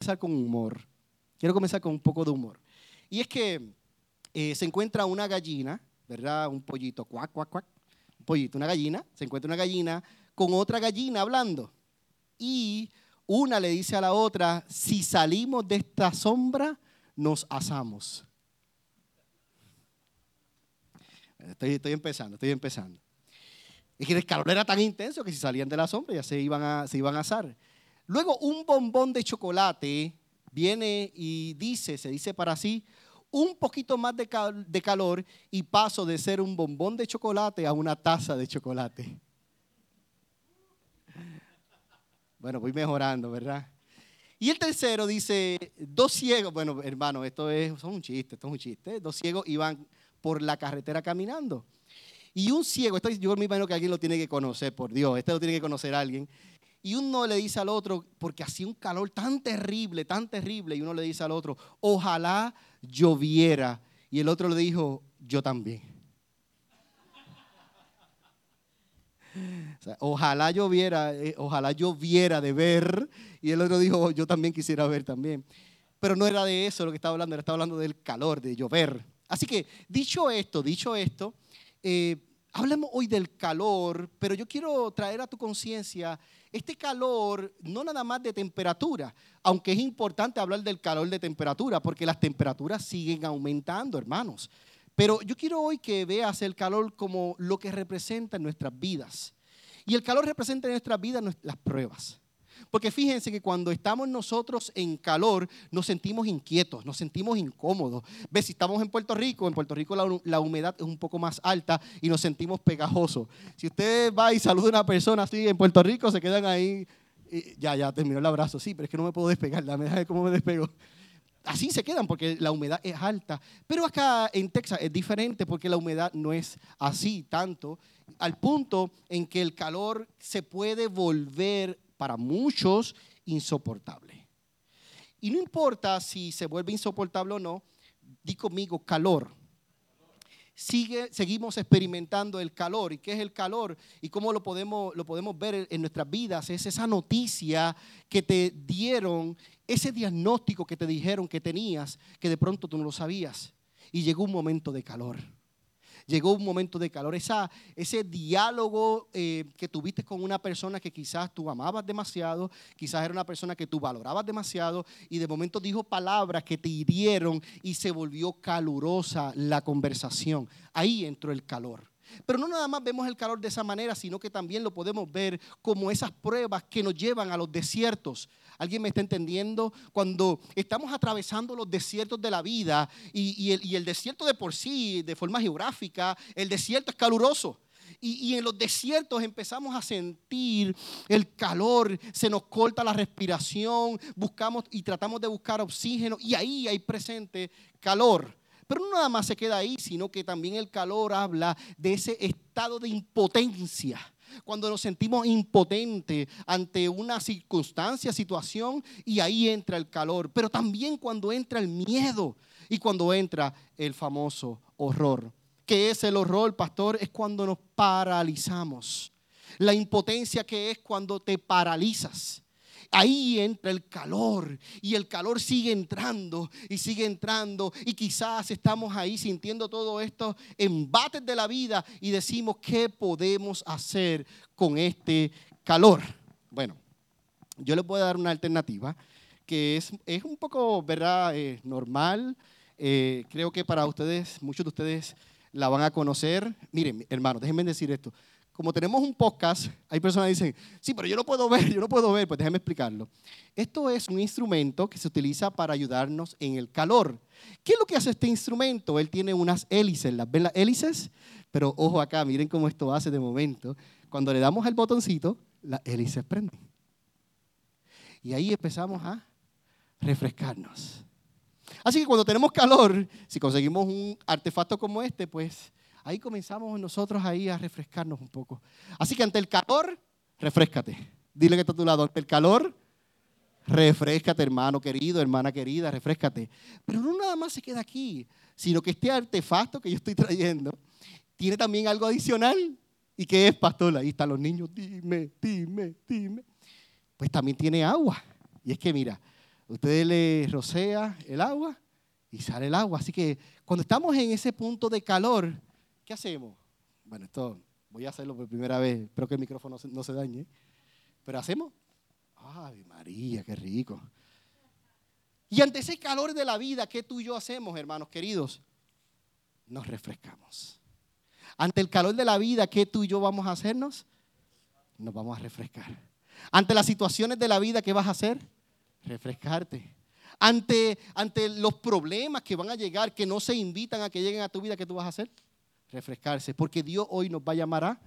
comenzar con humor. Quiero comenzar con un poco de humor. Y es que eh, se encuentra una gallina, ¿verdad? Un pollito, cuac, cuac, cuac. Un pollito, una gallina. Se encuentra una gallina con otra gallina hablando. Y una le dice a la otra, si salimos de esta sombra, nos asamos. Estoy, estoy empezando, estoy empezando. Es que el calor era tan intenso que si salían de la sombra ya se iban a, se iban a asar. Luego un bombón de chocolate viene y dice, se dice para sí, un poquito más de, calor y paso de ser un bombón de chocolate a una taza de chocolate. Bueno, voy mejorando, ¿verdad? Y el tercero dice, dos ciegos, bueno, hermano, esto es, un chiste, esto es un chiste, dos ciegos iban por la carretera caminando. Y un ciego, esto yo me imagino que alguien lo tiene que conocer, por Dios, este lo tiene que conocer alguien. Y uno le dice al otro, porque hacía un calor tan terrible, tan terrible, y uno le dice al otro, ojalá lloviera. Y el otro le dijo, yo también. ojalá lloviera, eh, ojalá lloviera de ver. Y el otro dijo, yo también quisiera ver también. Pero no era de eso lo que estaba hablando, estaba hablando del calor, de llover. Así que, dicho esto, dicho esto, eh, hablemos hoy del calor, pero yo quiero traer a tu conciencia este calor, no nada más de temperatura, aunque es importante hablar del calor de temperatura, porque las temperaturas siguen aumentando, hermanos. Pero yo quiero hoy que veas el calor como lo que representa en nuestras vidas. Y el calor representa en nuestras vidas las pruebas. Porque fíjense que cuando estamos nosotros en calor, nos sentimos inquietos, nos sentimos incómodos. Ves, si estamos en Puerto Rico, en Puerto Rico la, humedad es un poco más alta y nos sentimos pegajosos. Si usted va y saluda a una persona así en Puerto Rico, se quedan ahí. ya, ya terminó el abrazo. Sí, pero es que no me puedo despegar. Dame ver cómo me despego. Así se quedan porque la humedad es alta. Pero acá en Texas es diferente porque la humedad no es así tanto, al punto en que el calor se puede volver para muchos insoportable. Y no importa si se vuelve insoportable o no, di conmigo calor. Sigue, seguimos experimentando el calor. ¿Y qué es el calor? ¿Y cómo lo podemos, lo podemos ver en nuestras vidas? Es esa noticia que te dieron, ese diagnóstico que te dijeron que tenías, que de pronto tú no lo sabías. Y llegó un momento de calor llegó un momento de calor. Ese diálogo eh, que tuviste con una persona que quizás tú amabas demasiado, quizás era una persona que tú valorabas demasiado y de momento dijo palabras que te hirieron y se volvió calurosa la conversación. Ahí entró el calor. Pero no nada más vemos el calor de esa manera, sino que también lo podemos ver como esas pruebas que nos llevan a los desiertos. ¿Alguien me está entendiendo? Cuando estamos atravesando los desiertos de la vida y, el, desierto de por sí, de forma geográfica, el desierto es caluroso. Y, en los desiertos empezamos a sentir el calor, se nos corta la respiración, buscamos y tratamos de buscar oxígeno y ahí hay presente calor. Pero no nada más se queda ahí, sino que también el calor habla de ese estado de impotencia. Cuando nos sentimos impotentes ante una circunstancia, situación, y ahí entra el calor. Pero también cuando entra el miedo y cuando entra el famoso horror. ¿Qué es el horror, pastor? Es cuando nos paralizamos. La impotencia que es cuando te paralizas. Ahí entra el calor y el calor sigue entrando y sigue entrando y quizás estamos ahí sintiendo todo esto embates de la vida y decimos, ¿qué podemos hacer con este calor? Bueno, yo les voy a dar una alternativa que es, es un poco, ¿verdad?, eh, normal. Eh, creo que para ustedes, muchos de ustedes la van a conocer. Miren, hermanos, déjenme decir esto como tenemos un podcast, hay personas que dicen, sí, pero yo no puedo ver, yo no puedo ver, pues déjeme explicarlo. Esto es un instrumento que se utiliza para ayudarnos en el calor. ¿Qué es lo que hace este instrumento? Él tiene unas hélices, ¿las ven las hélices? Pero ojo acá, miren cómo esto hace de momento. Cuando le damos al botoncito, las hélices prenden. Y ahí empezamos a refrescarnos. Así que cuando tenemos calor, si conseguimos un artefacto como este, pues ahí comenzamos nosotros ahí a refrescarnos un poco. Así que ante el calor, refrescate. Dile que está a tu lado, ante el calor, refrescate, hermano querido, hermana querida, refrescate. Pero no nada más se queda aquí, sino que este artefacto que yo estoy trayendo tiene también algo adicional. ¿Y qué es, pastor? Ahí están los niños, dime, dime, dime. Pues también tiene agua. Y es que mira, usted le rocea el agua y sale el agua. Así que cuando estamos en ese punto de calor, ¿qué hacemos? Bueno, esto voy a hacerlo por primera vez, espero que el micrófono no se dañe. Pero hacemos, ay María, qué rico. Y ante ese calor de la vida, ¿qué tú y yo hacemos, hermanos queridos? Nos refrescamos. Ante el calor de la vida, ¿qué tú y yo vamos a hacernos? Nos vamos a refrescar. Ante las situaciones de la vida, ¿qué vas a hacer? Refrescarte. Ante, ante los problemas que van a llegar, que no se invitan a que lleguen a tu vida, ¿qué tú vas a hacer? Refrescarse. Porque Dios hoy nos va a llamar a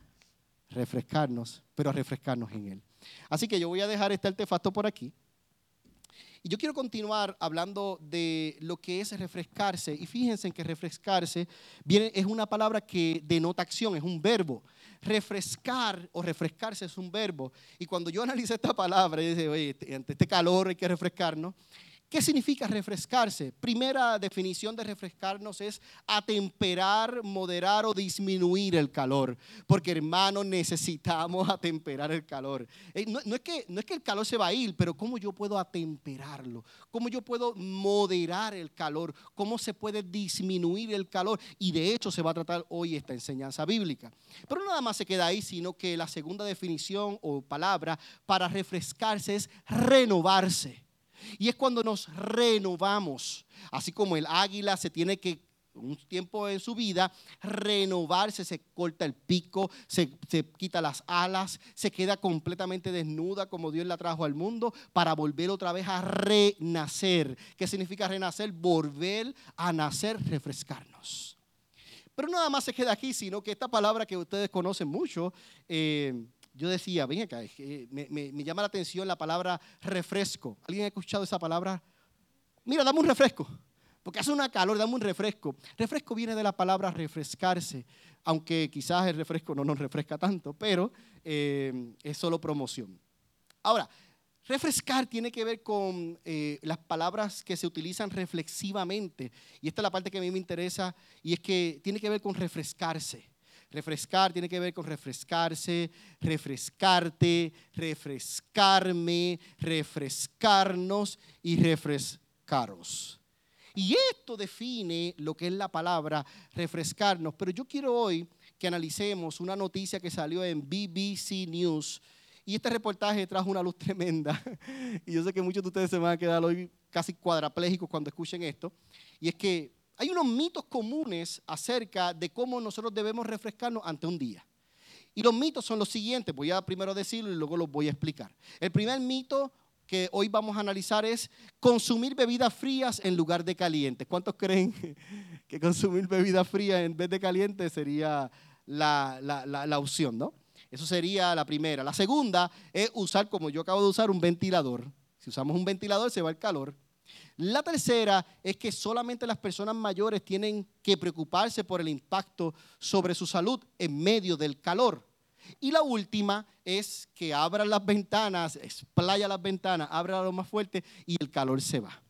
refrescarnos, pero a refrescarnos en Él. Así que yo voy a dejar este artefacto por aquí. Y yo quiero continuar hablando de lo que es refrescarse. Y fíjense en que refrescarse viene, es una palabra que denota acción, es un verbo. Refrescar o refrescarse es un verbo. Y cuando yo analicé esta palabra, yo dije, oye, ante este calor hay que refrescarnos. ¿Qué significa refrescarse? Primera definición de refrescarnos es atemperar, moderar o disminuir el calor. Porque hermano, necesitamos atemperar el calor. Eh, no, es que, no es que el calor se va a ir, pero ¿cómo yo puedo atemperarlo? ¿Cómo yo puedo moderar el calor? ¿Cómo se puede disminuir el calor? Y de hecho se va a tratar hoy esta enseñanza bíblica. Pero nada más se queda ahí, sino que la segunda definición o palabra para refrescarse es renovarse. Y es cuando nos renovamos. Así como el águila se tiene que un tiempo en su vida, renovarse, se corta el pico, se, quita las alas, se queda completamente desnuda como Dios la trajo al mundo para volver otra vez a renacer. ¿Qué significa renacer? Volver a nacer, refrescarnos. Pero nada más se queda aquí, sino que esta palabra que ustedes conocen mucho, eh, yo decía, ven acá, me, me, llama la atención la palabra refresco. ¿Alguien ha escuchado esa palabra? Mira, dame un refresco, porque hace una calor, dame un refresco. Refresco viene de la palabra refrescarse, aunque quizás el refresco no nos refresca tanto, pero eh, es solo promoción. Ahora, refrescar tiene que ver con eh, las palabras que se utilizan reflexivamente, y esta es la parte que a mí me interesa, y es que tiene que ver con refrescarse. Refrescar tiene que ver con refrescarse, refrescarte, refrescarme, refrescarnos y refrescaros. Y esto define lo que es la palabra refrescarnos. Pero yo quiero hoy que analicemos una noticia que salió en BBC News. Y este reportaje trajo una luz tremenda. Y yo sé que muchos de ustedes se van a quedar hoy casi cuadraplégicos cuando escuchen esto. Y es que hay unos mitos comunes acerca de cómo nosotros debemos refrescarnos ante un día. Y los mitos son los siguientes, voy a primero decirlo y luego los voy a explicar. El primer mito que hoy vamos a analizar es consumir bebidas frías en lugar de calientes. ¿Cuántos creen que consumir bebidas frías en vez de calientes sería la, opción, no? Eso sería la primera. La segunda es usar, como yo acabo de usar, un ventilador. Si usamos un ventilador se va el calor. La tercera es que solamente las personas mayores tienen que preocuparse por el impacto sobre su salud en medio del calor. Y la última es que abran las ventanas, explaya las ventanas, abra lo más fuerte y el calor se va.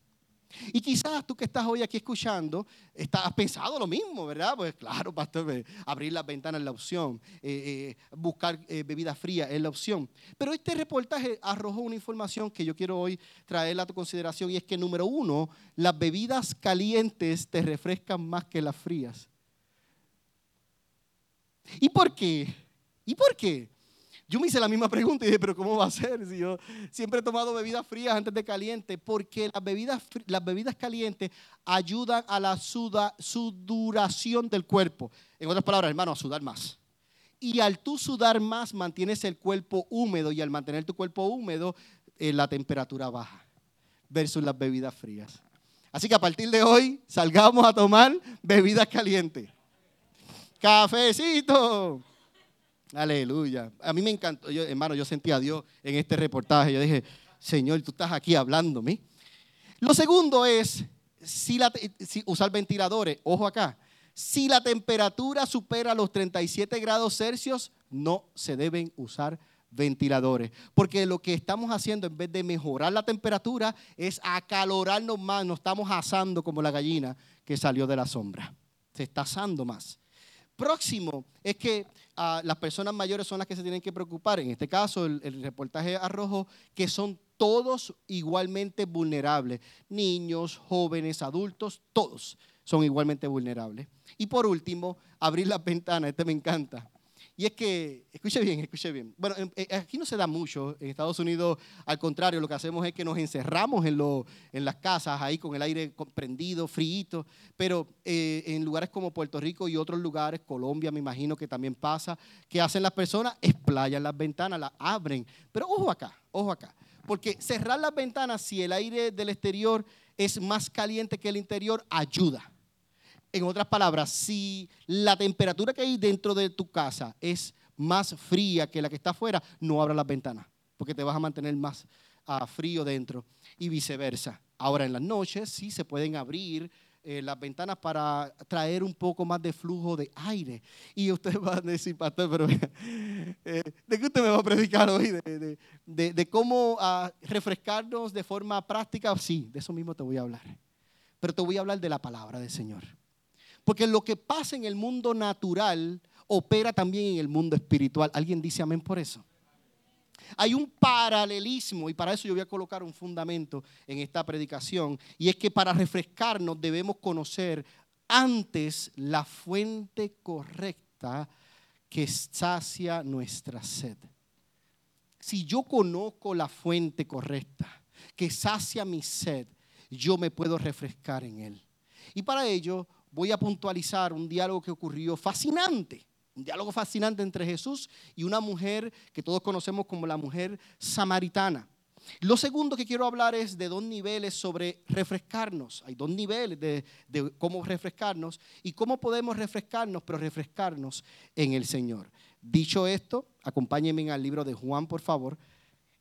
Y quizás tú que estás hoy aquí escuchando, has pensado lo mismo, ¿verdad? Pues claro, pastor, pues, abrir las ventanas es la opción, eh, eh, buscar eh, bebida fría es la opción. Pero este reportaje arrojó una información que yo quiero hoy traerla a tu consideración y es que número uno, las bebidas calientes te refrescan más que las frías. ¿Y por qué? ¿Y por qué? Yo me hice la misma pregunta y dije, pero ¿cómo va a ser? Si yo siempre he tomado bebidas frías antes de caliente, porque las bebidas, las bebidas calientes ayudan a la sudoración del cuerpo. En otras palabras, hermano, a sudar más. Y al tú sudar más, mantienes el cuerpo húmedo y al mantener tu cuerpo húmedo, eh, la temperatura baja versus las bebidas frías. Así que a partir de hoy, salgamos a tomar bebidas calientes. Cafecito. Aleluya. A mí me encantó, hermano, yo sentí a Dios en este reportaje. Yo dije, Señor, tú estás aquí hablándome. Lo segundo es si usar ventiladores. Ojo acá. Si la temperatura supera los 37 grados Celsius, no se deben usar ventiladores. Porque lo que estamos haciendo en vez de mejorar la temperatura es acalorarnos más. Nos estamos asando como la gallina que salió de la sombra. Se está asando más. Próximo es que las personas mayores son las que se tienen que preocupar. En este caso, el, el reportaje arrojo que son todos igualmente vulnerables. Niños, jóvenes, adultos, todos son igualmente vulnerables. Y por último, abrir las ventanas. Este me encanta. Y es que, escuche bien, escuche bien. Bueno, eh, aquí no se da mucho. En Estados Unidos, al contrario, lo que hacemos es que nos encerramos en, en las casas, ahí con el aire prendido, frío. Pero eh, en lugares como Puerto Rico y otros lugares, Colombia me imagino que también pasa, que hacen las personas? Explayan las ventanas, las abren. Pero ojo acá, ojo acá. Porque cerrar las ventanas, si el aire del exterior es más caliente que el interior, ayuda. En otras palabras, si la temperatura que hay dentro de tu casa es más fría que la que está afuera, no abras las ventanas, porque te vas a mantener más ah, frío dentro y viceversa. Ahora en las noches sí se pueden abrir eh, las ventanas para traer un poco más de flujo de aire. Y usted va a decir, pastor, pero eh, ¿de qué usted me va a predicar hoy? ¿De, cómo ah, refrescarnos de forma práctica? Sí, de eso mismo te voy a hablar. Pero te voy a hablar de la palabra del Señor. Porque lo que pasa en el mundo natural opera también en el mundo espiritual. ¿Alguien dice amén por eso? Hay un paralelismo y para eso yo voy a colocar un fundamento en esta predicación y es que para refrescarnos debemos conocer antes la fuente correcta que sacia nuestra sed. Si yo conozco la fuente correcta que sacia mi sed, yo me puedo refrescar en él. Y para ello voy a puntualizar un diálogo que ocurrió fascinante. Un diálogo fascinante entre Jesús y una mujer que todos conocemos como la mujer samaritana. Lo segundo que quiero hablar es de dos niveles sobre refrescarnos. Hay dos niveles de, cómo refrescarnos y cómo podemos refrescarnos, pero refrescarnos en el Señor. Dicho esto, acompáñenme al libro de Juan, por favor.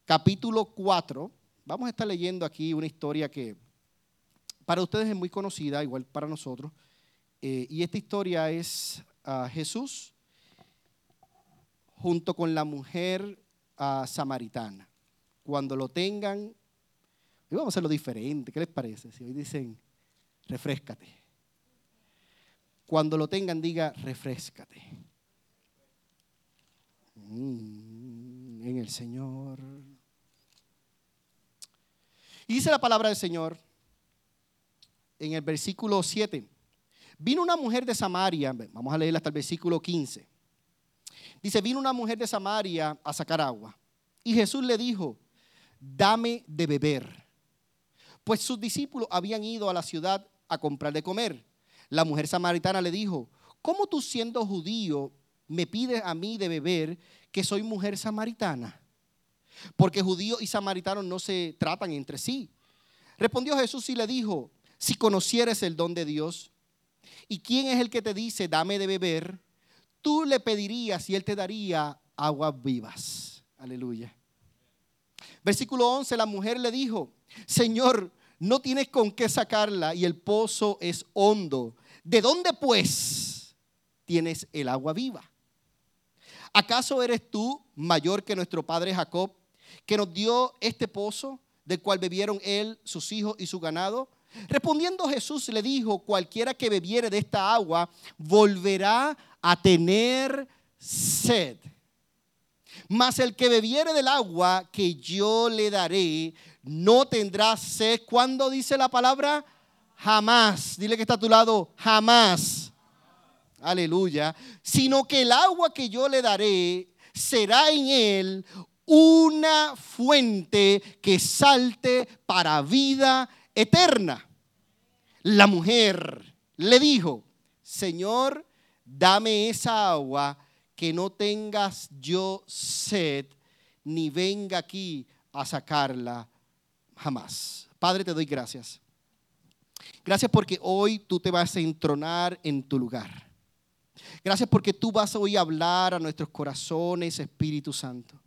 Capítulo 4. Vamos a estar leyendo aquí una historia que para ustedes es muy conocida, igual para nosotros. Eh, y esta historia es a Jesús junto con la mujer samaritana. Cuando lo tengan, y vamos a hacerlo diferente, ¿qué les parece? Si hoy dicen, refrescate. Cuando lo tengan, diga, refrescate. Mm, en el Señor. Y dice la palabra del Señor en el versículo 7. Vino una mujer de Samaria, vamos a leer hasta el versículo 15. Dice, vino una mujer de Samaria a sacar agua. Y Jesús le dijo, dame de beber. Pues sus discípulos habían ido a la ciudad a comprar de comer. La mujer samaritana le dijo, ¿cómo tú siendo judío me pides a mí de beber que soy mujer samaritana? Porque judío y samaritano no se tratan entre sí. Respondió Jesús y le dijo, si conocieres el don de Dios ¿Y quién es el que te dice, dame de beber? Tú le pedirías y él te daría aguas vivas. Aleluya. Versículo 11, la mujer le dijo, Señor, no tienes con qué sacarla y el pozo es hondo. ¿De dónde pues tienes el agua viva? ¿Acaso eres tú mayor que nuestro padre Jacob, que nos dio este pozo, del cual bebieron él, sus hijos y su ganado? Respondiendo Jesús le dijo, cualquiera que bebiere de esta agua volverá a tener sed. Mas el que bebiere del agua que yo le daré no tendrá sed. ¿Cuándo dice la palabra? Jamás. Dile que está a tu lado, jamás. Aleluya. Sino que el agua que yo le daré será en él una fuente que salte para vida. La mujer le dijo, Señor, dame esa agua que no tengas yo sed, ni venga aquí a sacarla jamás. Padre, te doy gracias. Gracias porque hoy tú te vas a entronar en tu lugar. Gracias porque tú vas hoy a hablar a nuestros corazones, Espíritu Santo.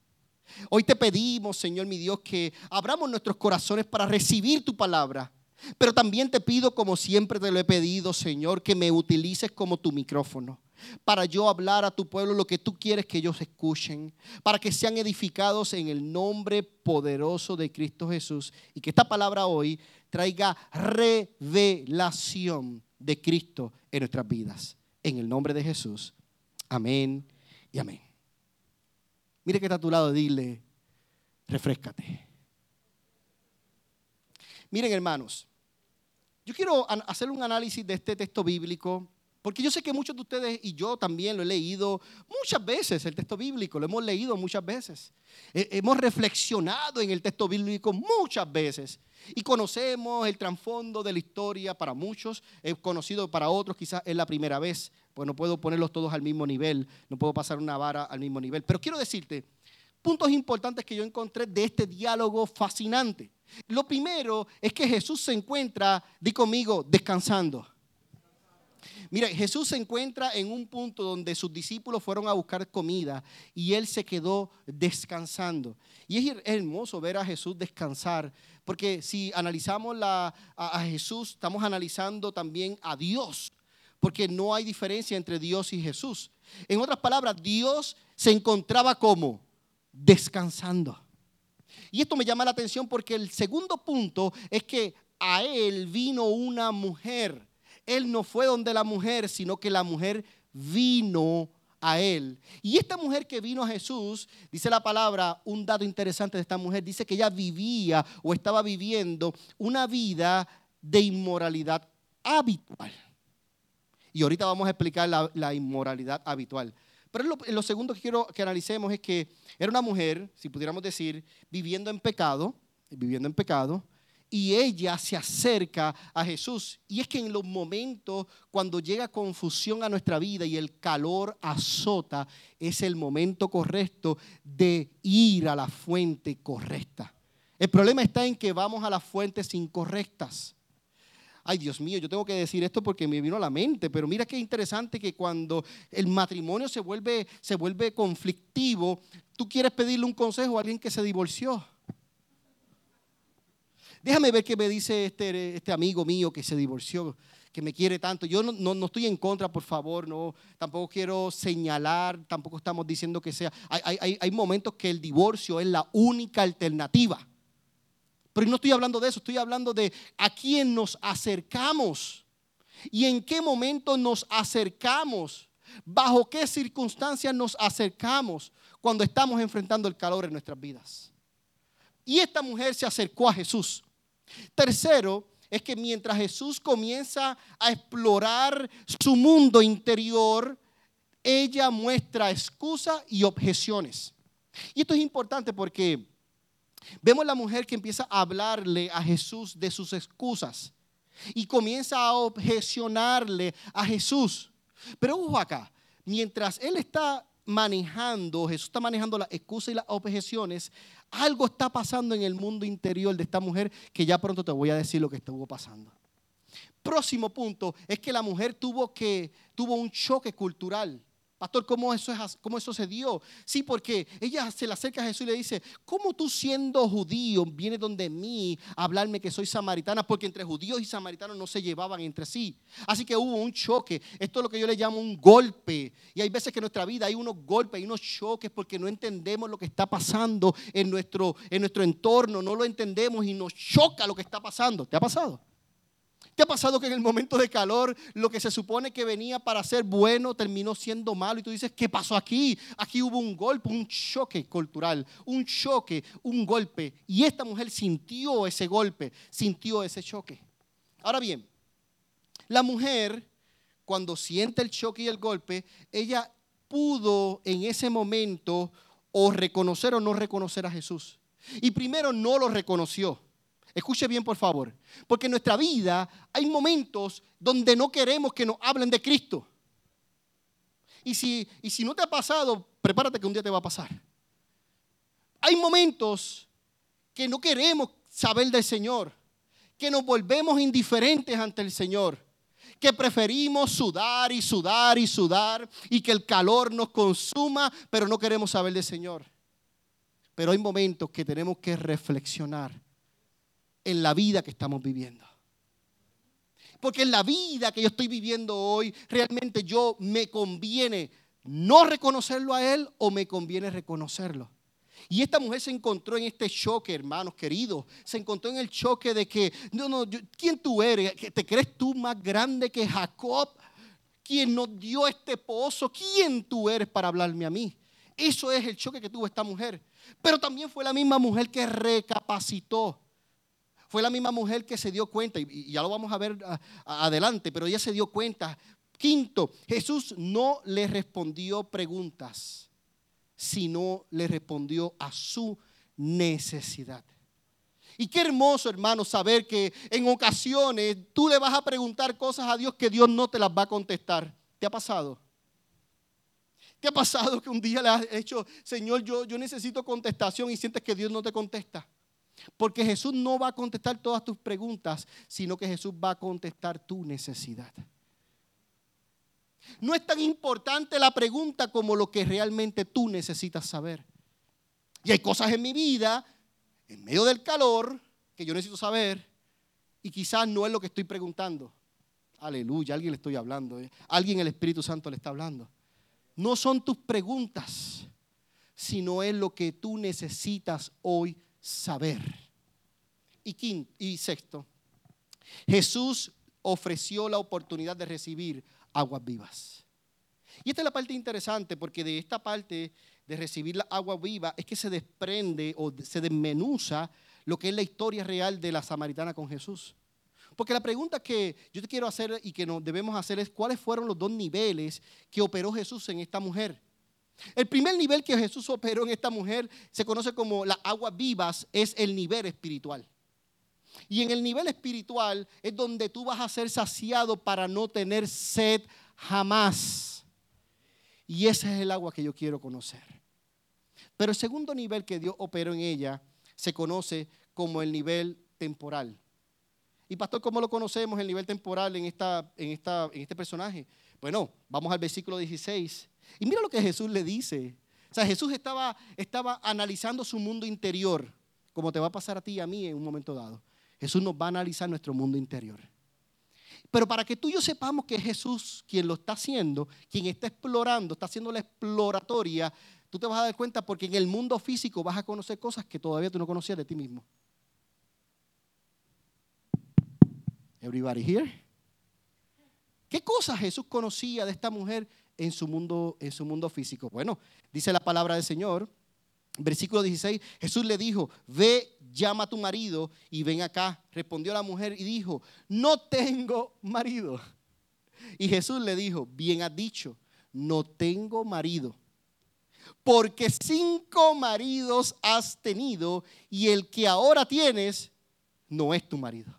Hoy te pedimos, Señor mi Dios, que abramos nuestros corazones para recibir tu palabra. Pero también te pido, como siempre te lo he pedido, Señor, que me utilices como tu micrófono para yo hablar a tu pueblo lo que tú quieres que ellos escuchen, para que sean edificados en el nombre poderoso de Cristo Jesús y que esta palabra hoy traiga revelación de Cristo en nuestras vidas. En el nombre de Jesús. Amén y amén. Mire que está a tu lado, dile, refrescate. Miren hermanos, yo quiero hacer un análisis de este texto bíblico, porque yo sé que muchos de ustedes y yo también lo he leído muchas veces, el texto bíblico, lo hemos leído muchas veces. hemos reflexionado en el texto bíblico muchas veces y conocemos el trasfondo de la historia para muchos, he conocido para otros quizás es la primera vez, pues no puedo ponerlos todos al mismo nivel, no puedo pasar una vara al mismo nivel. Pero quiero decirte puntos importantes que yo encontré de este diálogo fascinante. Lo primero es que Jesús se encuentra, di conmigo, descansando. Mira, Jesús se encuentra en un punto donde sus discípulos fueron a buscar comida y él se quedó descansando. Y es hermoso ver a Jesús descansar, porque si analizamos a, Jesús, estamos analizando también a Dios porque no hay diferencia entre Dios y Jesús. En otras palabras, Dios se encontraba como descansando. Y esto me llama la atención porque el segundo punto es que a él vino una mujer. Él no fue donde la mujer, sino que la mujer vino a él. Y esta mujer que vino a Jesús, dice la palabra, un dato interesante de esta mujer, dice que ella vivía o estaba viviendo una vida de inmoralidad habitual. Y ahorita vamos a explicar la, inmoralidad habitual. Pero lo, lo, segundo que quiero que analicemos es que era una mujer, si pudiéramos decir, viviendo en pecado, viviendo en pecado, y ella se acerca a Jesús. Y es que en los momentos cuando llega confusión a nuestra vida y el calor azota, es el momento correcto de ir a la fuente correcta. El problema está en que vamos a las fuentes incorrectas ay Dios mío, yo tengo que decir esto porque me vino a la mente, pero mira qué interesante que cuando el matrimonio se vuelve, se vuelve conflictivo, tú quieres pedirle un consejo a alguien que se divorció. Déjame ver qué me dice este, este amigo mío que se divorció, que me quiere tanto. Yo no, no, estoy en contra, por favor, no, tampoco quiero señalar, tampoco estamos diciendo que sea. Hay, hay, hay momentos que el divorcio es la única alternativa. Pero no estoy hablando de eso, estoy hablando de a quién nos acercamos y en qué momento nos acercamos, bajo qué circunstancias nos acercamos cuando estamos enfrentando el calor en nuestras vidas. Y esta mujer se acercó a Jesús. Tercero, es que mientras Jesús comienza a explorar su mundo interior, ella muestra excusas y objeciones. Y esto es importante porque Vemos la mujer que empieza a hablarle a Jesús de sus excusas y comienza a objecionarle a Jesús. Pero ojo acá, mientras él está manejando, Jesús está manejando las excusas y las objeciones, algo está pasando en el mundo interior de esta mujer que ya pronto te voy a decir lo que estuvo pasando. Próximo punto es que la mujer tuvo que tuvo un choque cultural. Pastor, ¿cómo eso, es, ¿cómo eso se dio? Sí, porque ella se le acerca a Jesús y le dice, ¿cómo tú siendo judío vienes donde mí a hablarme que soy samaritana? Porque entre judíos y samaritanos no se llevaban entre sí. Así que hubo un choque. Esto es lo que yo le llamo un golpe. Y hay veces que en nuestra vida hay unos golpes, hay unos choques porque no entendemos lo que está pasando en nuestro, en nuestro entorno. No lo entendemos y nos choca lo que está pasando. ¿Te ha pasado? ¿Qué ha pasado que en el momento de calor lo que se supone que venía para ser bueno terminó siendo malo? Y tú dices, ¿qué pasó aquí? Aquí hubo un golpe, un choque cultural, un choque, un golpe. Y esta mujer sintió ese golpe, sintió ese choque. Ahora bien, la mujer, cuando siente el choque y el golpe, ella pudo en ese momento o reconocer o no reconocer a Jesús. Y primero no lo reconoció. Escuche bien, por favor. Porque en nuestra vida hay momentos donde no queremos que nos hablen de Cristo. Y si, y si no te ha pasado, prepárate que un día te va a pasar. Hay momentos que no queremos saber del Señor, que nos volvemos indiferentes ante el Señor, que preferimos sudar y sudar y sudar y que el calor nos consuma, pero no queremos saber del Señor. Pero hay momentos que tenemos que reflexionar en la vida que estamos viviendo. Porque en la vida que yo estoy viviendo hoy, realmente yo me conviene no reconocerlo a Él o me conviene reconocerlo. Y esta mujer se encontró en este choque, hermanos queridos. Se encontró en el choque de que, no, no, ¿quién tú eres? ¿Te crees tú más grande que Jacob? quien nos dio este pozo, ¿quién tú eres para hablarme a mí? Eso es el choque que tuvo esta mujer. Pero también fue la misma mujer que recapacitó. Fue la misma mujer que se dio cuenta, y ya lo vamos a ver adelante, pero ella se dio cuenta. Quinto, Jesús no le respondió preguntas, sino le respondió a su necesidad. Y qué hermoso, hermano, saber que en ocasiones tú le vas a preguntar cosas a Dios que Dios no te las va a contestar. ¿Te ha pasado? ¿Te ha pasado que un día le has hecho, Señor, yo, yo necesito contestación y sientes que Dios no te contesta? Porque Jesús no va a contestar todas tus preguntas, sino que Jesús va a contestar tu necesidad. No es tan importante la pregunta como lo que realmente tú necesitas saber. Y hay cosas en mi vida en medio del calor que yo necesito saber y quizás no es lo que estoy preguntando. Aleluya, alguien le estoy hablando. ¿eh? Alguien el Espíritu Santo le está hablando. No son tus preguntas, sino es lo que tú necesitas hoy saber. Y, quinto, y sexto, Jesús ofreció la oportunidad de recibir aguas vivas. Y esta es la parte interesante porque de esta parte de recibir la agua viva es que se desprende o se desmenuza lo que es la historia real de la samaritana con Jesús. Porque la pregunta que yo te quiero hacer y que nos debemos hacer es cuáles fueron los dos niveles que operó Jesús en esta mujer. El primer nivel que Jesús operó en esta mujer se conoce como las aguas vivas, es el nivel espiritual. Y en el nivel espiritual es donde tú vas a ser saciado para no tener sed jamás. Y ese es el agua que yo quiero conocer. Pero el segundo nivel que Dios operó en ella se conoce como el nivel temporal. Y pastor, ¿cómo lo conocemos el nivel temporal en, esta, en, esta, en este personaje? Bueno, vamos al versículo 16. Y mira lo que Jesús le dice. O sea, Jesús estaba, estaba analizando su mundo interior, como te va a pasar a ti y a mí en un momento dado. Jesús nos va a analizar nuestro mundo interior. Pero para que tú y yo sepamos que es Jesús quien lo está haciendo, quien está explorando, está haciendo la exploratoria, tú te vas a dar cuenta porque en el mundo físico vas a conocer cosas que todavía tú no conocías de ti mismo. Everybody here? ¿Qué cosas Jesús conocía de esta mujer en su mundo, en su mundo físico? Bueno, dice la palabra del Señor, versículo 16, Jesús le dijo, ve, llama a tu marido y ven acá. Respondió la mujer y dijo, no tengo marido. Y Jesús le dijo, bien has dicho, no tengo marido porque cinco maridos has tenido y el que ahora tienes no es tu marido.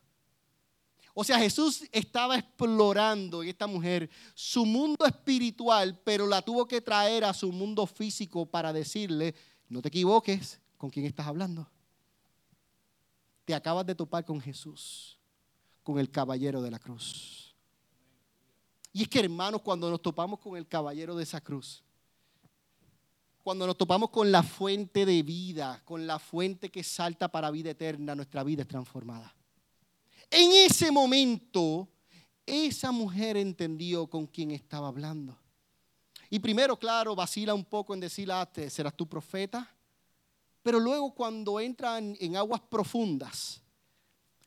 O sea, Jesús estaba explorando en esta mujer su mundo espiritual, pero la tuvo que traer a su mundo físico para decirle, no te equivoques con quién estás hablando. Te acabas de topar con Jesús, con el caballero de la cruz. Y es que hermanos, cuando nos topamos con el caballero de esa cruz, cuando nos topamos con la fuente de vida, con la fuente que salta para vida eterna, nuestra vida es transformada. En ese momento, esa mujer entendió con quién estaba hablando. Y primero, claro, vacila un poco en decir, ah, ¿serás tu profeta? Pero luego cuando entra en aguas profundas,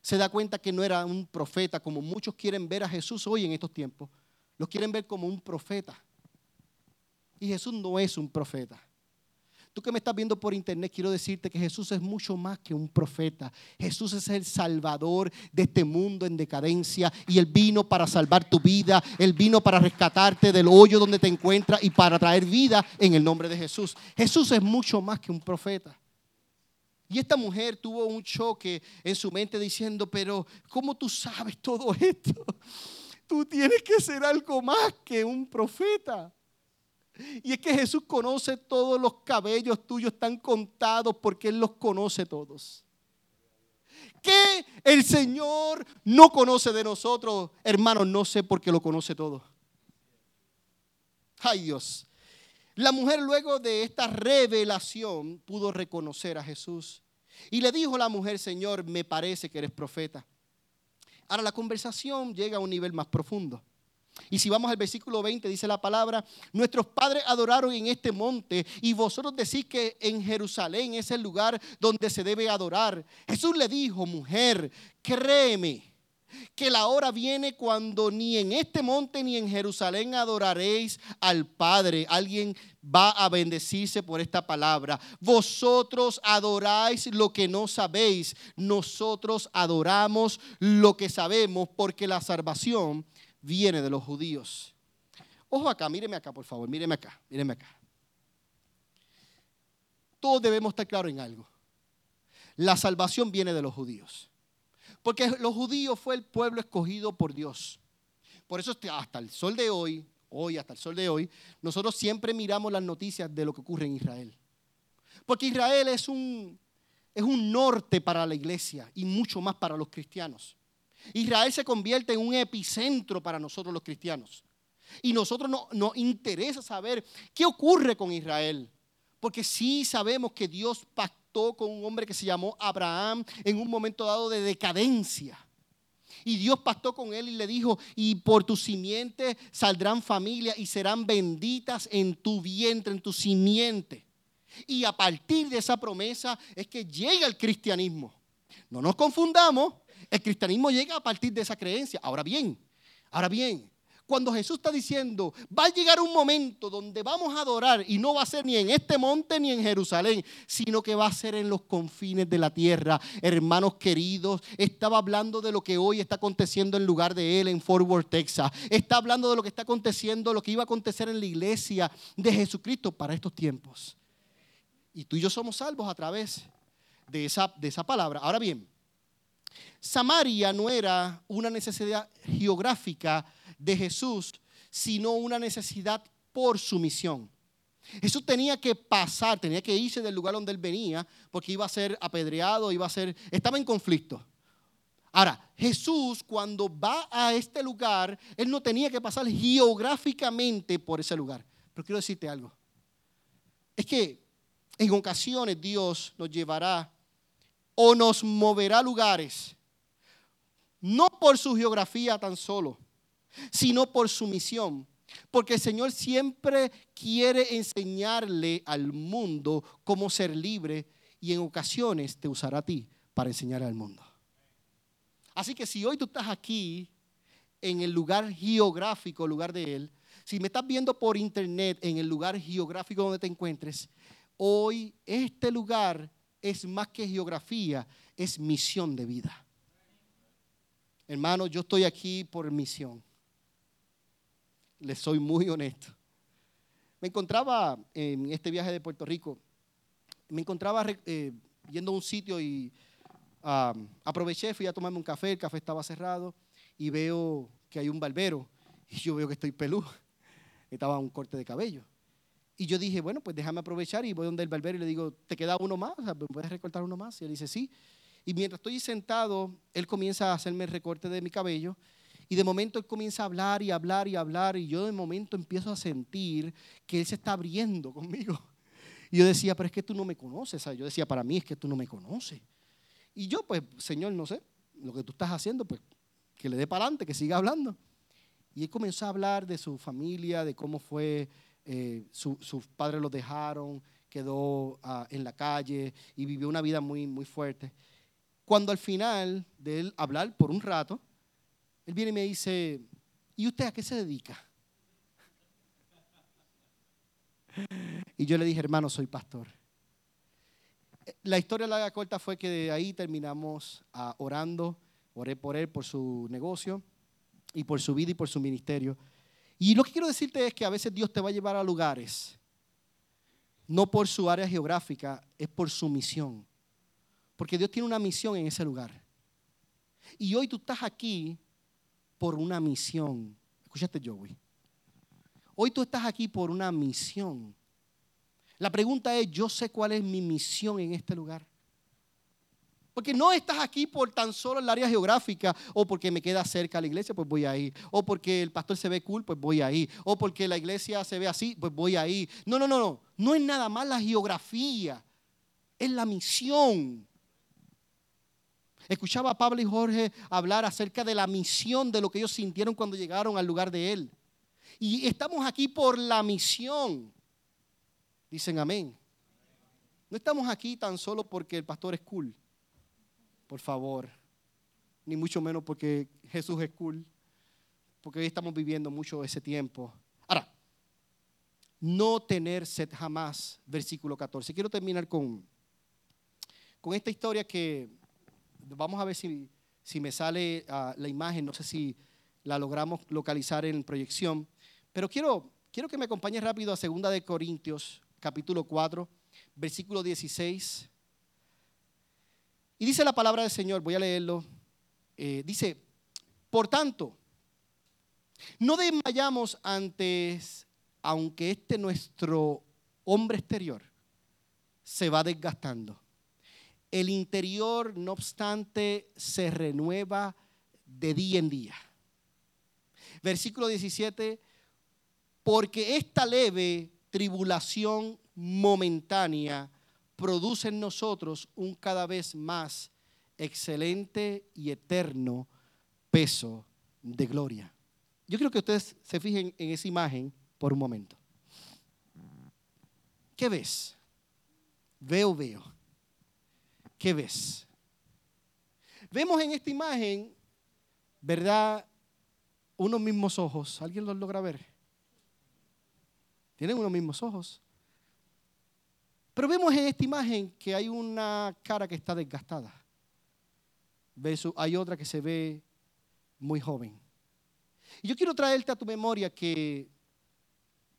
se da cuenta que no era un profeta como muchos quieren ver a Jesús hoy en estos tiempos. Los quieren ver como un profeta. Y Jesús no es un profeta. Tú que me estás viendo por internet, quiero decirte que Jesús es mucho más que un profeta. Jesús es el salvador de este mundo en decadencia y Él vino para salvar tu vida. Él vino para rescatarte del hoyo donde te encuentras y para traer vida en el nombre de Jesús. Jesús es mucho más que un profeta. Y esta mujer tuvo un choque en su mente diciendo, pero ¿cómo tú sabes todo esto? Tú tienes que ser algo más que un profeta. Y es que Jesús conoce todos los cabellos tuyos, están contados porque Él los conoce todos. ¿Qué el Señor no conoce de nosotros, hermanos? No sé por qué lo conoce todo. Ay Dios. La mujer luego de esta revelación pudo reconocer a Jesús. Y le dijo a la mujer, Señor, me parece que eres profeta. Ahora la conversación llega a un nivel más profundo. Y si vamos al versículo 20, dice la palabra, nuestros padres adoraron en este monte y vosotros decís que en Jerusalén es el lugar donde se debe adorar. Jesús le dijo, mujer, créeme que la hora viene cuando ni en este monte ni en Jerusalén adoraréis al Padre. Alguien va a bendecirse por esta palabra. Vosotros adoráis lo que no sabéis. Nosotros adoramos lo que sabemos porque la salvación viene de los judíos. Ojo acá, míreme acá, por favor, míreme acá, míreme acá. Todos debemos estar claros en algo. La salvación viene de los judíos. Porque los judíos fue el pueblo escogido por Dios. Por eso hasta el sol de hoy, hoy hasta el sol de hoy, nosotros siempre miramos las noticias de lo que ocurre en Israel. Porque Israel es un, es un norte para la iglesia y mucho más para los cristianos. Israel se convierte en un epicentro para nosotros los cristianos. Y nosotros nos interesa saber qué ocurre con Israel. Porque sí sabemos que Dios pactó con un hombre que se llamó Abraham en un momento dado de decadencia. Y Dios pactó con él y le dijo, y por tu simiente saldrán familias y serán benditas en tu vientre, en tu simiente. Y a partir de esa promesa es que llega el cristianismo. No nos confundamos, el cristianismo llega a partir de esa creencia. Ahora bien, ahora bien, cuando Jesús está diciendo, va a llegar un momento donde vamos a adorar y no va a ser ni en este monte ni en Jerusalén, sino que va a ser en los confines de la tierra. Hermanos queridos, estaba hablando de lo que hoy está aconteciendo en lugar de él en Fort Worth, Texas. Está hablando de lo que está aconteciendo, lo que iba a acontecer en la iglesia de Jesucristo para estos tiempos. Y tú y yo somos salvos a través de esa, de esa palabra. Ahora bien, Samaria no era una necesidad geográfica de Jesús, sino una necesidad por su misión. Jesús tenía que pasar, tenía que irse del lugar donde él venía, porque iba a ser apedreado, iba a ser, estaba en conflicto. Ahora, Jesús cuando va a este lugar, él no tenía que pasar geográficamente por ese lugar. Pero quiero decirte algo. Es que en ocasiones Dios nos llevará o nos moverá lugares, no por su geografía tan solo, sino por su misión. Porque el Señor siempre quiere enseñarle al mundo cómo ser libre y en ocasiones te usará a ti para enseñar al mundo. Así que si hoy tú estás aquí en el lugar geográfico, lugar de Él, si me estás viendo por internet en el lugar geográfico donde te encuentres, hoy este lugar es más que geografía, es misión de vida. Hermano, yo estoy aquí por misión. Les soy muy honesto. Me encontraba en este viaje de Puerto Rico, me encontraba eh, yendo a un sitio y ah, aproveché, fui a tomarme un café, el café estaba cerrado y veo que hay un barbero y yo veo que estoy peludo. Estaba un corte de cabello. Y yo dije, bueno, pues déjame aprovechar y voy donde el barbero y le digo, ¿te queda uno más? ¿Puedes recortar uno más? Y él dice, sí. Y mientras estoy sentado, él comienza a hacerme el recorte de mi cabello. Y de momento él comienza a hablar y hablar y hablar. Y yo de momento empiezo a sentir que él se está abriendo conmigo. Y yo decía, pero es que tú no me conoces. Yo decía, para mí es que tú no me conoces. Y yo, pues, Señor, no sé, lo que tú estás haciendo, pues, que le dé para adelante, que siga hablando. Y él comenzó a hablar de su familia, de cómo fue eh, sus padres lo dejaron, quedó ah, en la calle y vivió una vida muy, muy fuerte. Cuando al final de él hablar por un rato, él viene y me dice, ¿y usted a qué se dedica? Y yo le dije, hermano, soy pastor. La historia larga corta fue que de ahí terminamos ah, orando, oré por él, por su negocio y por su vida y por su ministerio. Y lo que quiero decirte es que a veces Dios te va a llevar a lugares, no por su área geográfica, es por su misión. Porque Dios tiene una misión en ese lugar. Y hoy tú estás aquí por una misión. Escuchaste, Joey. Hoy tú estás aquí por una misión. La pregunta es, yo sé cuál es mi misión en este lugar. Porque no estás aquí por tan solo el área geográfica o porque me queda cerca la iglesia, pues voy ahí. O porque el pastor se ve cool, pues voy ahí. O porque la iglesia se ve así, pues voy ahí. No, no, no, no. No es nada más la geografía. Es la misión. Escuchaba a Pablo y Jorge hablar acerca de la misión de lo que ellos sintieron cuando llegaron al lugar de Él. Y estamos aquí por la misión. Dicen amén. No estamos aquí tan solo porque el pastor es cool por favor. ni mucho menos porque Jesús es cool, porque hoy estamos viviendo mucho ese tiempo. Ahora, no tener sed jamás, versículo 14. Quiero terminar con, con esta historia que vamos a ver si, si me sale ah, la imagen, no sé si la logramos localizar en proyección, pero quiero, quiero que me acompañe rápido a 2 de Corintios, capítulo 4, versículo 16. Y dice la palabra del Señor, voy a leerlo. Eh, dice, por tanto, no desmayamos antes, aunque este nuestro hombre exterior se va desgastando. El interior, no obstante, se renueva de día en día. Versículo 17, porque esta leve tribulación momentánea produce en nosotros un cada vez más excelente y eterno peso de gloria. Yo quiero que ustedes se fijen en esa imagen por un momento. ¿Qué ves? Veo, veo. ¿Qué ves? Vemos en esta imagen, ¿verdad? Unos mismos ojos. ¿Alguien los logra ver? Tienen unos mismos ojos. Pero vemos en esta imagen que hay una cara que está desgastada. hay otra que se ve muy joven. Y yo quiero traerte a tu memoria que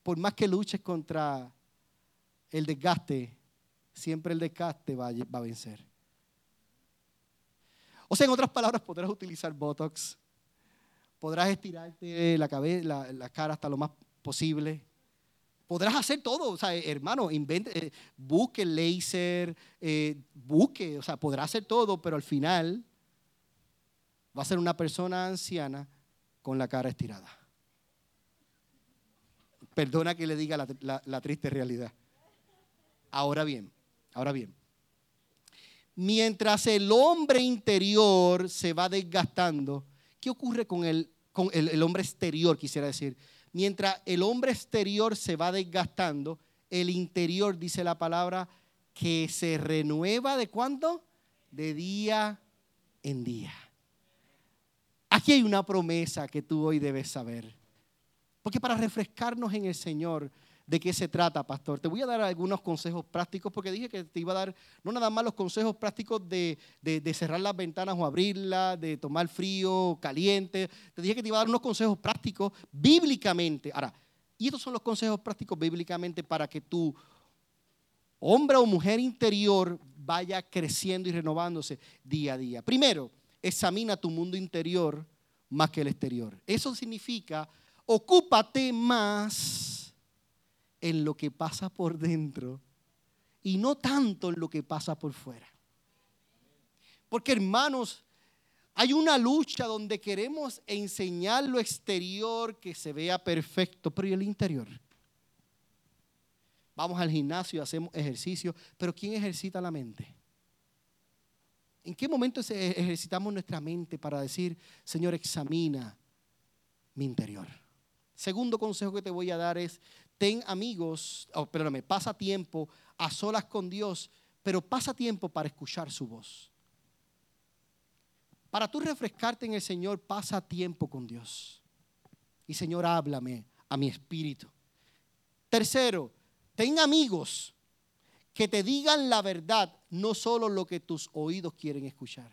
por más que luches contra el desgaste, siempre el desgaste va, a vencer. O sea, en otras palabras, podrás utilizar Botox, podrás estirarte la, cabeza, la cara hasta lo más posible, podrás hacer todo. O sea, hermano, invente, eh, busque laser, eh, busque, o sea, podrás hacer todo, pero al final va a ser una persona anciana con la cara estirada. Perdona que le diga la triste realidad. Ahora bien, ahora bien. Mientras el hombre interior se va desgastando, ¿qué ocurre con el, con el, hombre exterior, quisiera decir? Mientras el hombre exterior se va desgastando, el interior, dice la palabra, que se renueva de cuándo? De día en día. Aquí hay una promesa que tú hoy debes saber. Porque para refrescarnos en el Señor, ¿De qué se trata, pastor? Te voy a dar algunos consejos prácticos porque dije que te iba a dar no nada más los consejos prácticos de, cerrar las ventanas o abrirlas, de tomar frío, caliente. Te dije que te iba a dar unos consejos prácticos bíblicamente. Ahora, y estos son los consejos prácticos bíblicamente para que tu hombre o mujer interior vaya creciendo y renovándose día a día. Primero, examina tu mundo interior más que el exterior. Eso significa, ocúpate más en lo que pasa por dentro y no tanto en lo que pasa por fuera. Porque hermanos, hay una lucha donde queremos enseñar lo exterior que se vea perfecto, pero ¿y el interior? Vamos al gimnasio, hacemos ejercicio, pero ¿quién ejercita la mente? ¿En qué momento ejercitamos nuestra mente para decir, Señor, examina mi interior? Segundo consejo que te voy a dar es, ten amigos, oh, perdóname, pasa tiempo a solas con Dios, pero pasa tiempo para escuchar su voz. Para tú refrescarte en el Señor, pasa tiempo con Dios. Y Señor, háblame a mi espíritu. Tercero, ten amigos que te digan la verdad, no solo lo que tus oídos quieren escuchar.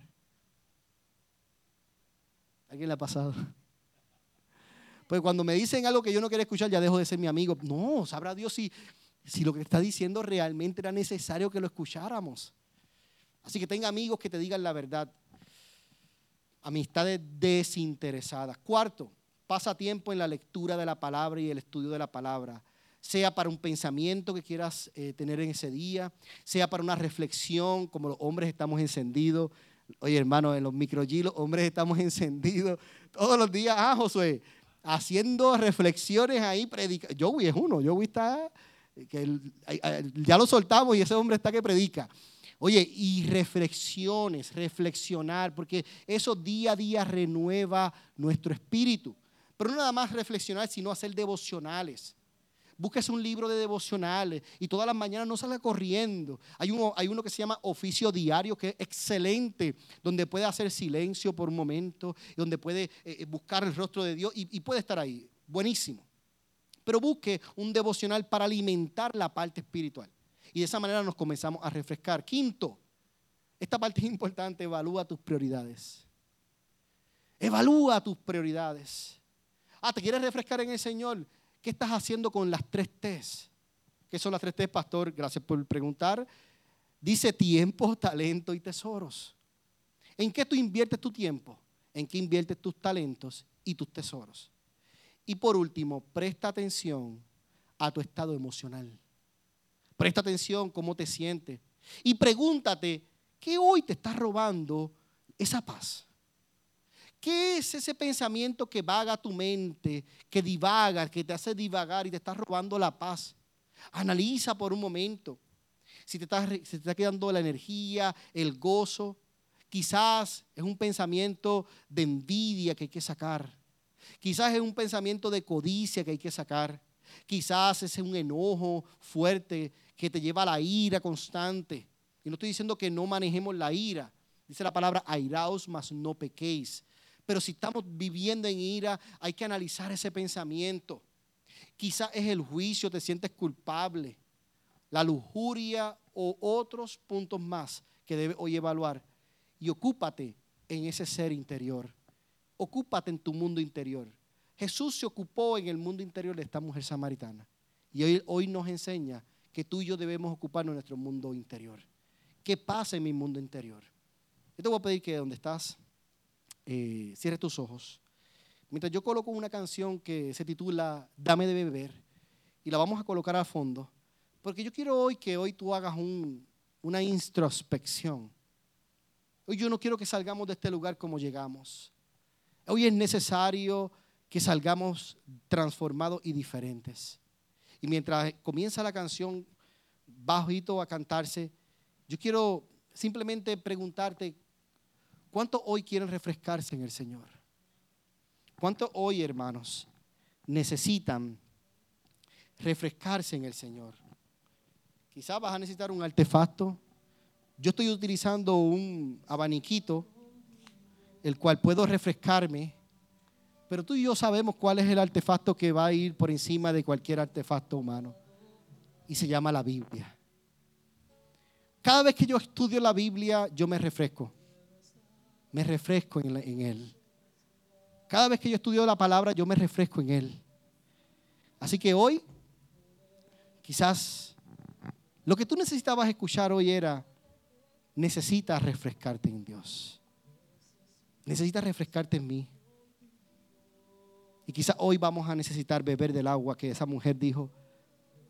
¿Alguien le ha pasado? Pues cuando me dicen algo que yo no quiero escuchar, ya dejo de ser mi amigo. No, sabrá Dios si, si lo que está diciendo realmente era necesario que lo escucháramos. Así que tenga amigos que te digan la verdad. Amistades desinteresadas. Cuarto, pasa tiempo en la lectura de la palabra y el estudio de la palabra. Sea para un pensamiento que quieras eh, tener en ese día, sea para una reflexión, como los hombres estamos encendidos. Oye, hermano, en los microgilos, hombres estamos encendidos todos los días. Ah, Josué, haciendo reflexiones ahí, predica. Joey es uno, Joey está, que ya lo soltamos y ese hombre está que predica. Oye, y reflexiones, reflexionar, porque eso día a día renueva nuestro espíritu. Pero no nada más reflexionar, sino hacer devocionales. Búsquese un libro de devocionales y todas las mañanas no salga corriendo. Hay uno, que se llama oficio diario que es excelente, donde puede hacer silencio por un momento, donde puede eh, eh, buscar el rostro de Dios y, y puede estar ahí. Buenísimo. Pero busque un devocional para alimentar la parte espiritual. Y de esa manera nos comenzamos a refrescar. Quinto, esta parte es importante, evalúa tus prioridades. Evalúa tus prioridades. Ah, ¿te quieres refrescar en el Señor? ¿Qué estás haciendo con las tres T's? ¿Qué son las tres T's, pastor? Gracias por preguntar. Dice tiempo, talento y tesoros. ¿En qué tú inviertes tu tiempo? ¿En qué inviertes tus talentos y tus tesoros? Y por último, presta atención a tu estado emocional. Presta atención cómo te sientes. Y pregúntate, ¿qué hoy te está robando esa paz? ¿Qué es ese pensamiento que vaga tu mente, que divaga, que te hace divagar y te está robando la paz? Analiza por un momento si te está, quedando la energía, el gozo. Quizás es un pensamiento de envidia que hay que sacar. Quizás es un pensamiento de codicia que hay que sacar. Quizás es un enojo fuerte que te lleva a la ira constante. Y no estoy diciendo que no manejemos la ira. Dice la palabra airaos, mas no pequéis. Pero si estamos viviendo en ira, hay que analizar ese pensamiento. Quizás es el juicio, te sientes culpable, la lujuria o otros puntos más que debes hoy evaluar. Y ocúpate en ese ser interior. Ocúpate en tu mundo interior. Jesús se ocupó en el mundo interior de esta mujer samaritana. Y hoy, hoy nos enseña que tú y yo debemos ocuparnos de nuestro mundo interior. ¿Qué pasa en mi mundo interior? Yo te voy a pedir que donde estás, eh, tus ojos. Mientras yo coloco una canción que se titula Dame de beber, y la vamos a colocar al fondo, porque yo quiero hoy que hoy tú hagas una introspección. Hoy yo no quiero que salgamos de este lugar como llegamos. Hoy es necesario que salgamos transformados y diferentes. Y mientras comienza la canción bajito a cantarse, yo quiero simplemente preguntarte, ¿cuántos hoy quieren refrescarse en el Señor? ¿Cuántos hoy, hermanos, necesitan refrescarse en el Señor? Quizás vas a necesitar un artefacto. Yo estoy utilizando un abaniquito, el cual puedo refrescarme pero tú y yo sabemos cuál es el artefacto que va a ir por encima de cualquier artefacto humano. Y se llama la Biblia. Cada vez que yo estudio la Biblia, yo me refresco. Me refresco en, Él. Cada vez que yo estudio la palabra, yo me refresco en Él. Así que hoy, quizás, lo que tú necesitabas escuchar hoy era, necesitas refrescarte en Dios. Necesitas refrescarte en mí. Y quizás hoy vamos a necesitar beber del agua que esa mujer dijo.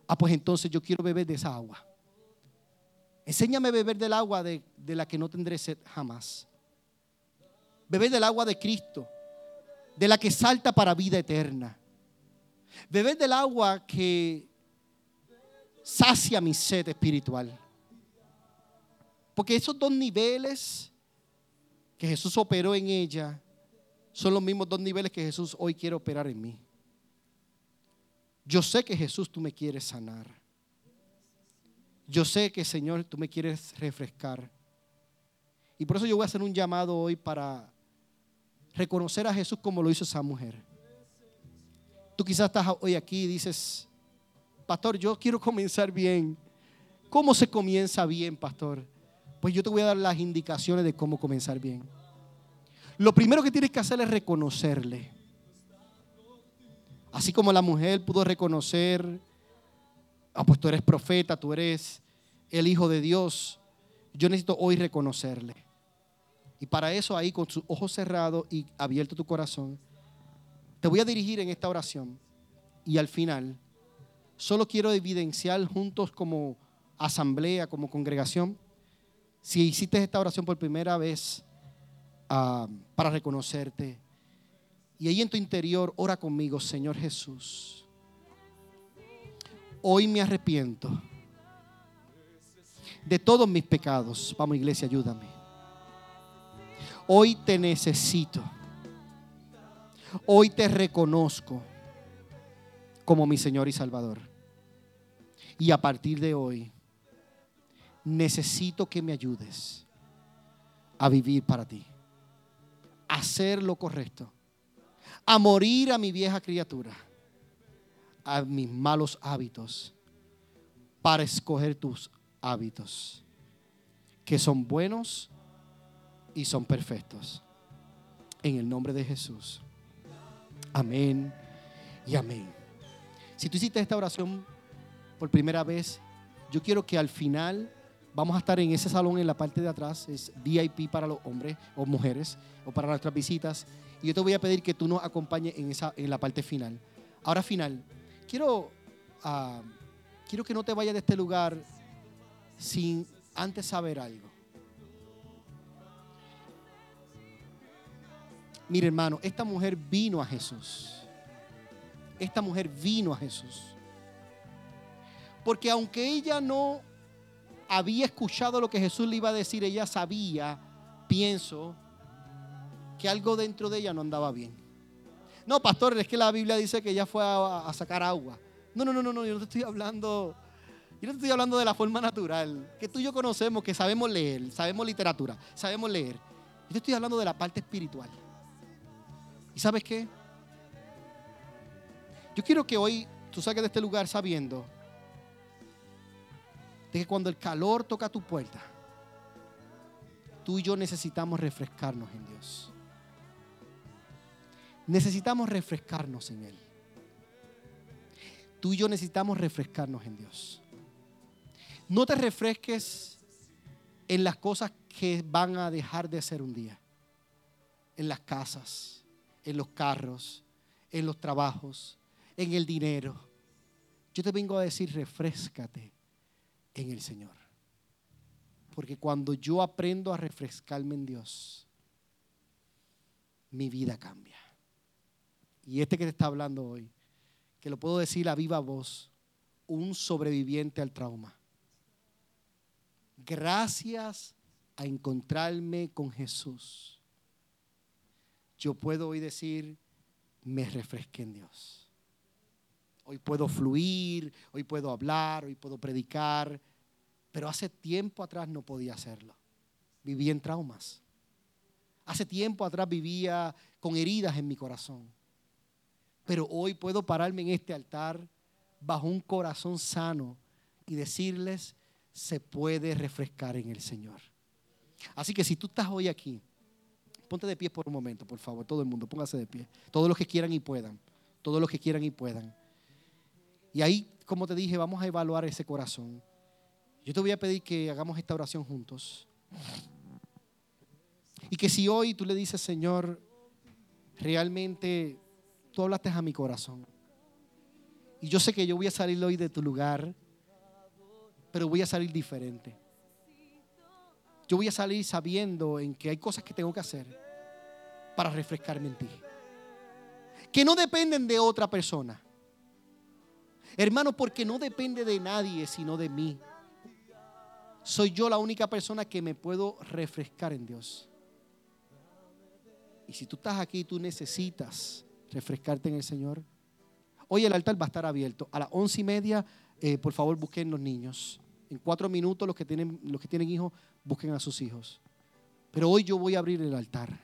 Ah, pues entonces yo quiero beber de esa agua. Enséñame beber del agua de, de la que no tendré sed jamás. Beber del agua de Cristo, de la que salta para vida eterna. Beber del agua que sacia mi sed espiritual. Porque esos dos niveles que Jesús operó en ella son los mismos dos niveles que Jesús hoy quiere operar en mí. Yo sé que Jesús tú me quieres sanar. Yo sé que Señor tú me quieres refrescar. Y por eso yo voy a hacer un llamado hoy para reconocer a Jesús como lo hizo esa mujer. Tú quizás estás hoy aquí y dices, pastor, yo quiero comenzar bien. ¿Cómo se comienza bien, pastor? Pues yo te voy a dar las indicaciones de cómo comenzar bien. Lo primero que tienes que hacer es reconocerle. Así como la mujer pudo reconocer, ah, pues tú eres profeta, tú eres el Hijo de Dios. Yo necesito hoy reconocerle. Y para eso ahí con sus ojos cerrados y abierto tu corazón, te voy a dirigir en esta oración. Y al final, solo quiero evidenciar juntos como asamblea, como congregación, si hiciste esta oración por primera vez, para reconocerte. Y ahí en tu interior, ora conmigo, Señor Jesús. Hoy me arrepiento de todos mis pecados. Vamos, iglesia, ayúdame. Hoy te necesito. Hoy te reconozco como mi Señor y Salvador. Y a partir de hoy, necesito que me ayudes a vivir para ti, a hacer lo correcto, a morir a mi vieja criatura, a mis malos hábitos, para escoger tus hábitos, que son buenos y son perfectos. En el nombre de Jesús. Amén y amén. Si tú hiciste esta oración por primera vez, yo quiero que al final vamos a estar en ese salón en la parte de atrás, es VIP para los hombres o mujeres o para nuestras visitas. Y yo te voy a pedir que tú nos acompañes en, esa, en la parte final. Ahora final, quiero, ah, quiero que no te vayas de este lugar sin antes saber algo. Mire hermano, esta mujer vino a Jesús. Esta mujer vino a Jesús. Porque aunque ella no había escuchado lo que Jesús le iba a decir, ella sabía, pienso, que algo dentro de ella no andaba bien. No, pastor, es que la Biblia dice que ella fue a, sacar agua. No, no, no, no, no, yo no te estoy hablando, yo no te estoy hablando de la forma natural, que tú y yo conocemos, que sabemos leer, sabemos literatura, sabemos leer. Yo te estoy hablando de la parte espiritual. ¿Y sabes qué? Yo quiero que hoy tú salgas de este lugar sabiendo de que cuando el calor toca tu puerta, tú y yo necesitamos refrescarnos en Dios. Necesitamos refrescarnos en Él. Tú y yo necesitamos refrescarnos en Dios. No te refresques en las cosas que van a dejar de ser un día. En las casas, en los carros, en los trabajos, en el dinero. Yo te vengo a decir, refrescate en el Señor. Porque cuando yo aprendo a refrescarme en Dios, mi vida cambia. Y este que te está hablando hoy, que lo puedo decir a viva voz, un sobreviviente al trauma. Gracias a encontrarme con Jesús, yo puedo hoy decir, me refresqué en Dios. Hoy puedo fluir, hoy puedo hablar, hoy puedo predicar, pero hace tiempo atrás no podía hacerlo. Vivía en traumas. Hace tiempo atrás vivía con heridas en mi corazón. Pero hoy puedo pararme en este altar bajo un corazón sano y decirles, se puede refrescar en el Señor. Así que si tú estás hoy aquí, ponte de pie por un momento, por favor, todo el mundo, póngase de pie. Todos los que quieran y puedan, todos los que quieran y puedan. Y ahí, como te dije, vamos a evaluar ese corazón. Yo te voy a pedir que hagamos esta oración juntos. Y que si hoy tú le dices, Señor, realmente tú hablaste a mi corazón. Y yo sé que yo voy a salir hoy de tu lugar, pero voy a salir diferente. Yo voy a salir sabiendo en que hay cosas que tengo que hacer para refrescarme en ti. Que no dependen de otra persona. Hermano, porque no depende de nadie sino de mí. Soy yo la única persona que me puedo refrescar en Dios. Y si tú estás aquí, tú necesitas refrescarte en el Señor. Hoy el altar va a estar abierto. A las once y media, eh, por favor, busquen los niños. En cuatro minutos, los que, tienen, los que tienen hijos, busquen a sus hijos. Pero hoy yo voy a abrir el altar.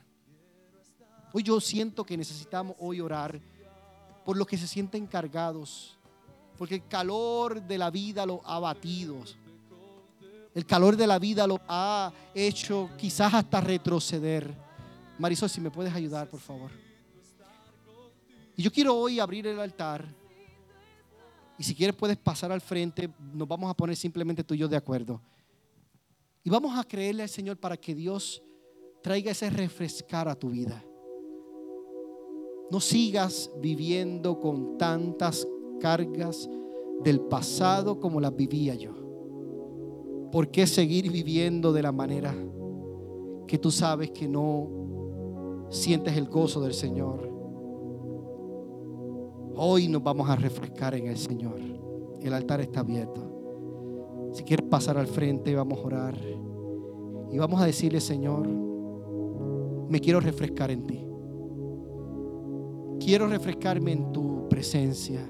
Hoy yo siento que necesitamos hoy orar por los que se sienten cargados porque el calor de la vida lo ha batido. El calor de la vida lo ha hecho quizás hasta retroceder. Marisol, si me puedes ayudar, por favor. Y yo quiero hoy abrir el altar. Y si quieres puedes pasar al frente. Nos vamos a poner simplemente tú y yo de acuerdo. Y vamos a creerle al Señor para que Dios traiga ese refrescar a tu vida. No sigas viviendo con tantas cargas del pasado como las vivía yo? ¿Por qué seguir viviendo de la manera que tú sabes que no sientes el gozo del Señor? Hoy nos vamos a refrescar en el Señor. El altar está abierto. Si quieres pasar al frente, vamos a orar. Y vamos a decirle, Señor, me quiero refrescar en ti. Quiero refrescarme en tu presencia.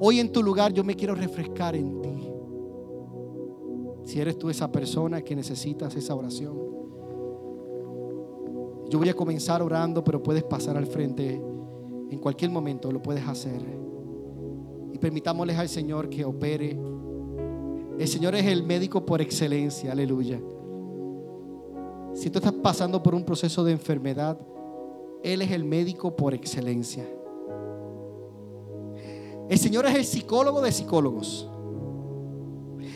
Hoy en tu lugar yo me quiero refrescar en ti. Si eres tú esa persona que necesitas esa oración. Yo voy a comenzar orando, pero puedes pasar al frente en cualquier momento, lo puedes hacer. Y permitámosles al Señor que opere. El Señor es el médico por excelencia, aleluya. Si tú estás pasando por un proceso de enfermedad, Él es el médico por excelencia. El Señor es el psicólogo de psicólogos,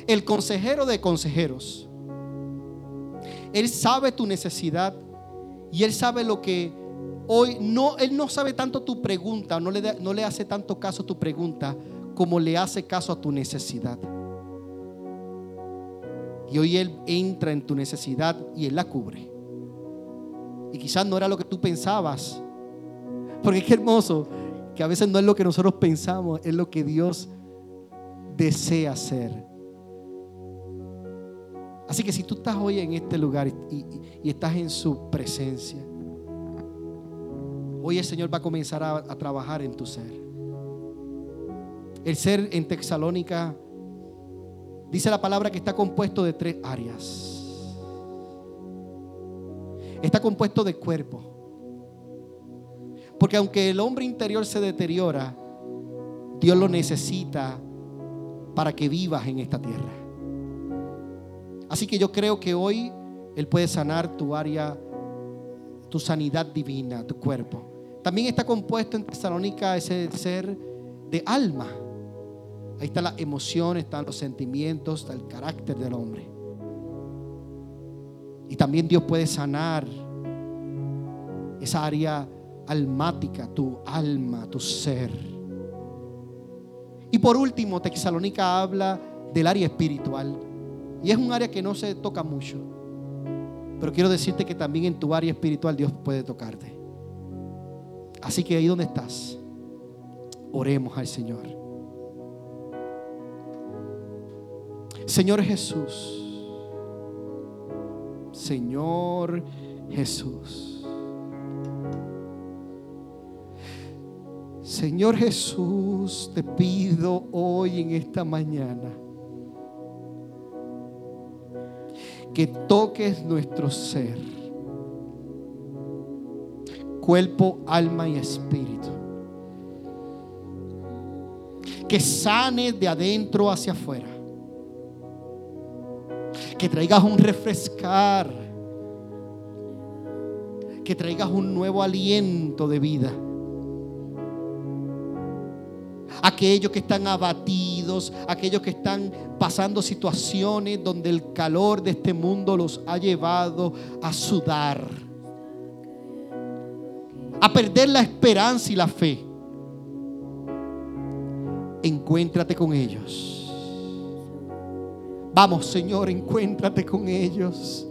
el consejero de consejeros. Él sabe tu necesidad y Él sabe lo que hoy no, Él no sabe tanto tu pregunta, no le, no le hace tanto caso a tu pregunta como le hace caso a tu necesidad. Y hoy Él entra en tu necesidad y Él la cubre. Y quizás no era lo que tú pensabas. Porque qué hermoso que a veces no es lo que nosotros pensamos, es lo que Dios desea hacer. Así que si tú estás hoy en este lugar y, y estás en su presencia, hoy el Señor va a comenzar a, trabajar en tu ser. El ser en Texalónica Dice la palabra que está compuesto de tres áreas. Está compuesto de cuerpo. Porque aunque el hombre interior se deteriora, Dios lo necesita para que vivas en esta tierra. Así que yo creo que hoy Él puede sanar tu área, tu sanidad divina, tu cuerpo. También está compuesto en Tesalónica ese ser de alma. Ahí están las emociones, están los sentimientos, está el carácter del hombre. Y también Dios puede sanar esa área almática, tu alma, tu ser. Y por último, Texalónica habla del área espiritual. Y es un área que no se toca mucho. Pero quiero decirte que también en tu área espiritual Dios puede tocarte. Así que ahí donde estás, oremos al Señor. Señor Jesús, Señor Jesús. Señor Jesús, te pido hoy en esta mañana que toques nuestro ser, cuerpo, alma y espíritu. Que sane de adentro hacia afuera que traigas un refrescar, que traigas un nuevo aliento de vida. Aquellos que están abatidos, aquellos que están pasando situaciones donde el calor de este mundo los ha llevado a sudar, a perder la esperanza y la fe. Encuéntrate con ellos Vamos, Señor, encuéntrate con ellos.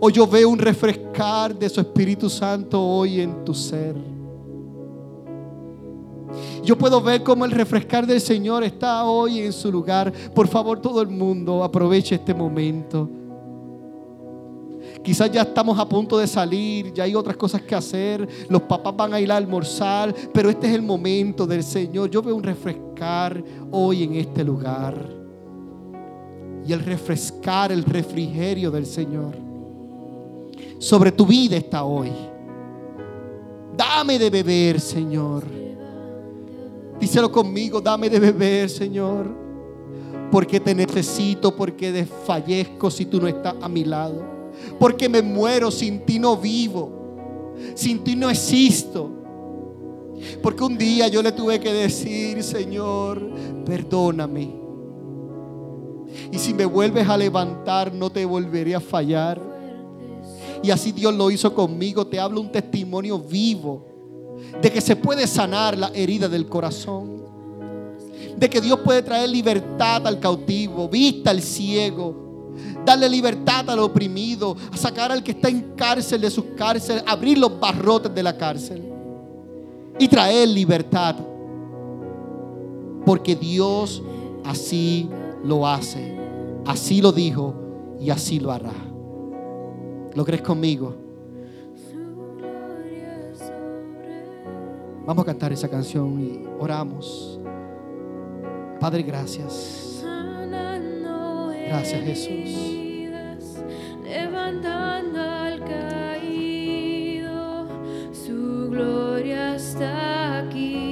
Hoy yo veo un refrescar de su Espíritu Santo hoy en tu ser. Yo puedo ver cómo el refrescar del Señor está hoy en su lugar. Por favor, todo el mundo aproveche este momento. Quizás ya estamos a punto de salir, ya hay otras cosas que hacer, los papás van a ir a almorzar, pero este es el momento del Señor. Yo veo un refrescar hoy en este lugar. Y el refrescar, el refrigerio del Señor sobre tu vida está hoy. Dame de beber, Señor. Díselo conmigo, dame de beber, Señor. Porque te necesito, porque desfallezco si tú no estás a mi lado porque me muero, sin ti no vivo, sin ti no existo. Porque un día yo le tuve que decir, Señor, perdóname. Y si me vuelves a levantar, no te volveré a fallar. Y así Dios lo hizo conmigo. Te hablo un testimonio vivo de que se puede sanar la herida del corazón. De que Dios puede traer libertad al cautivo, vista al ciego, darle libertad al oprimido, a sacar al que está en cárcel de sus cárceles, abrir los barrotes de la cárcel y traer libertad. Porque Dios así lo hace, así lo dijo y así lo hará. ¿Lo crees conmigo? Vamos a cantar esa canción y oramos. Padre, gracias. Gracias, Jesús. Levantando al caído, su gloria está aquí.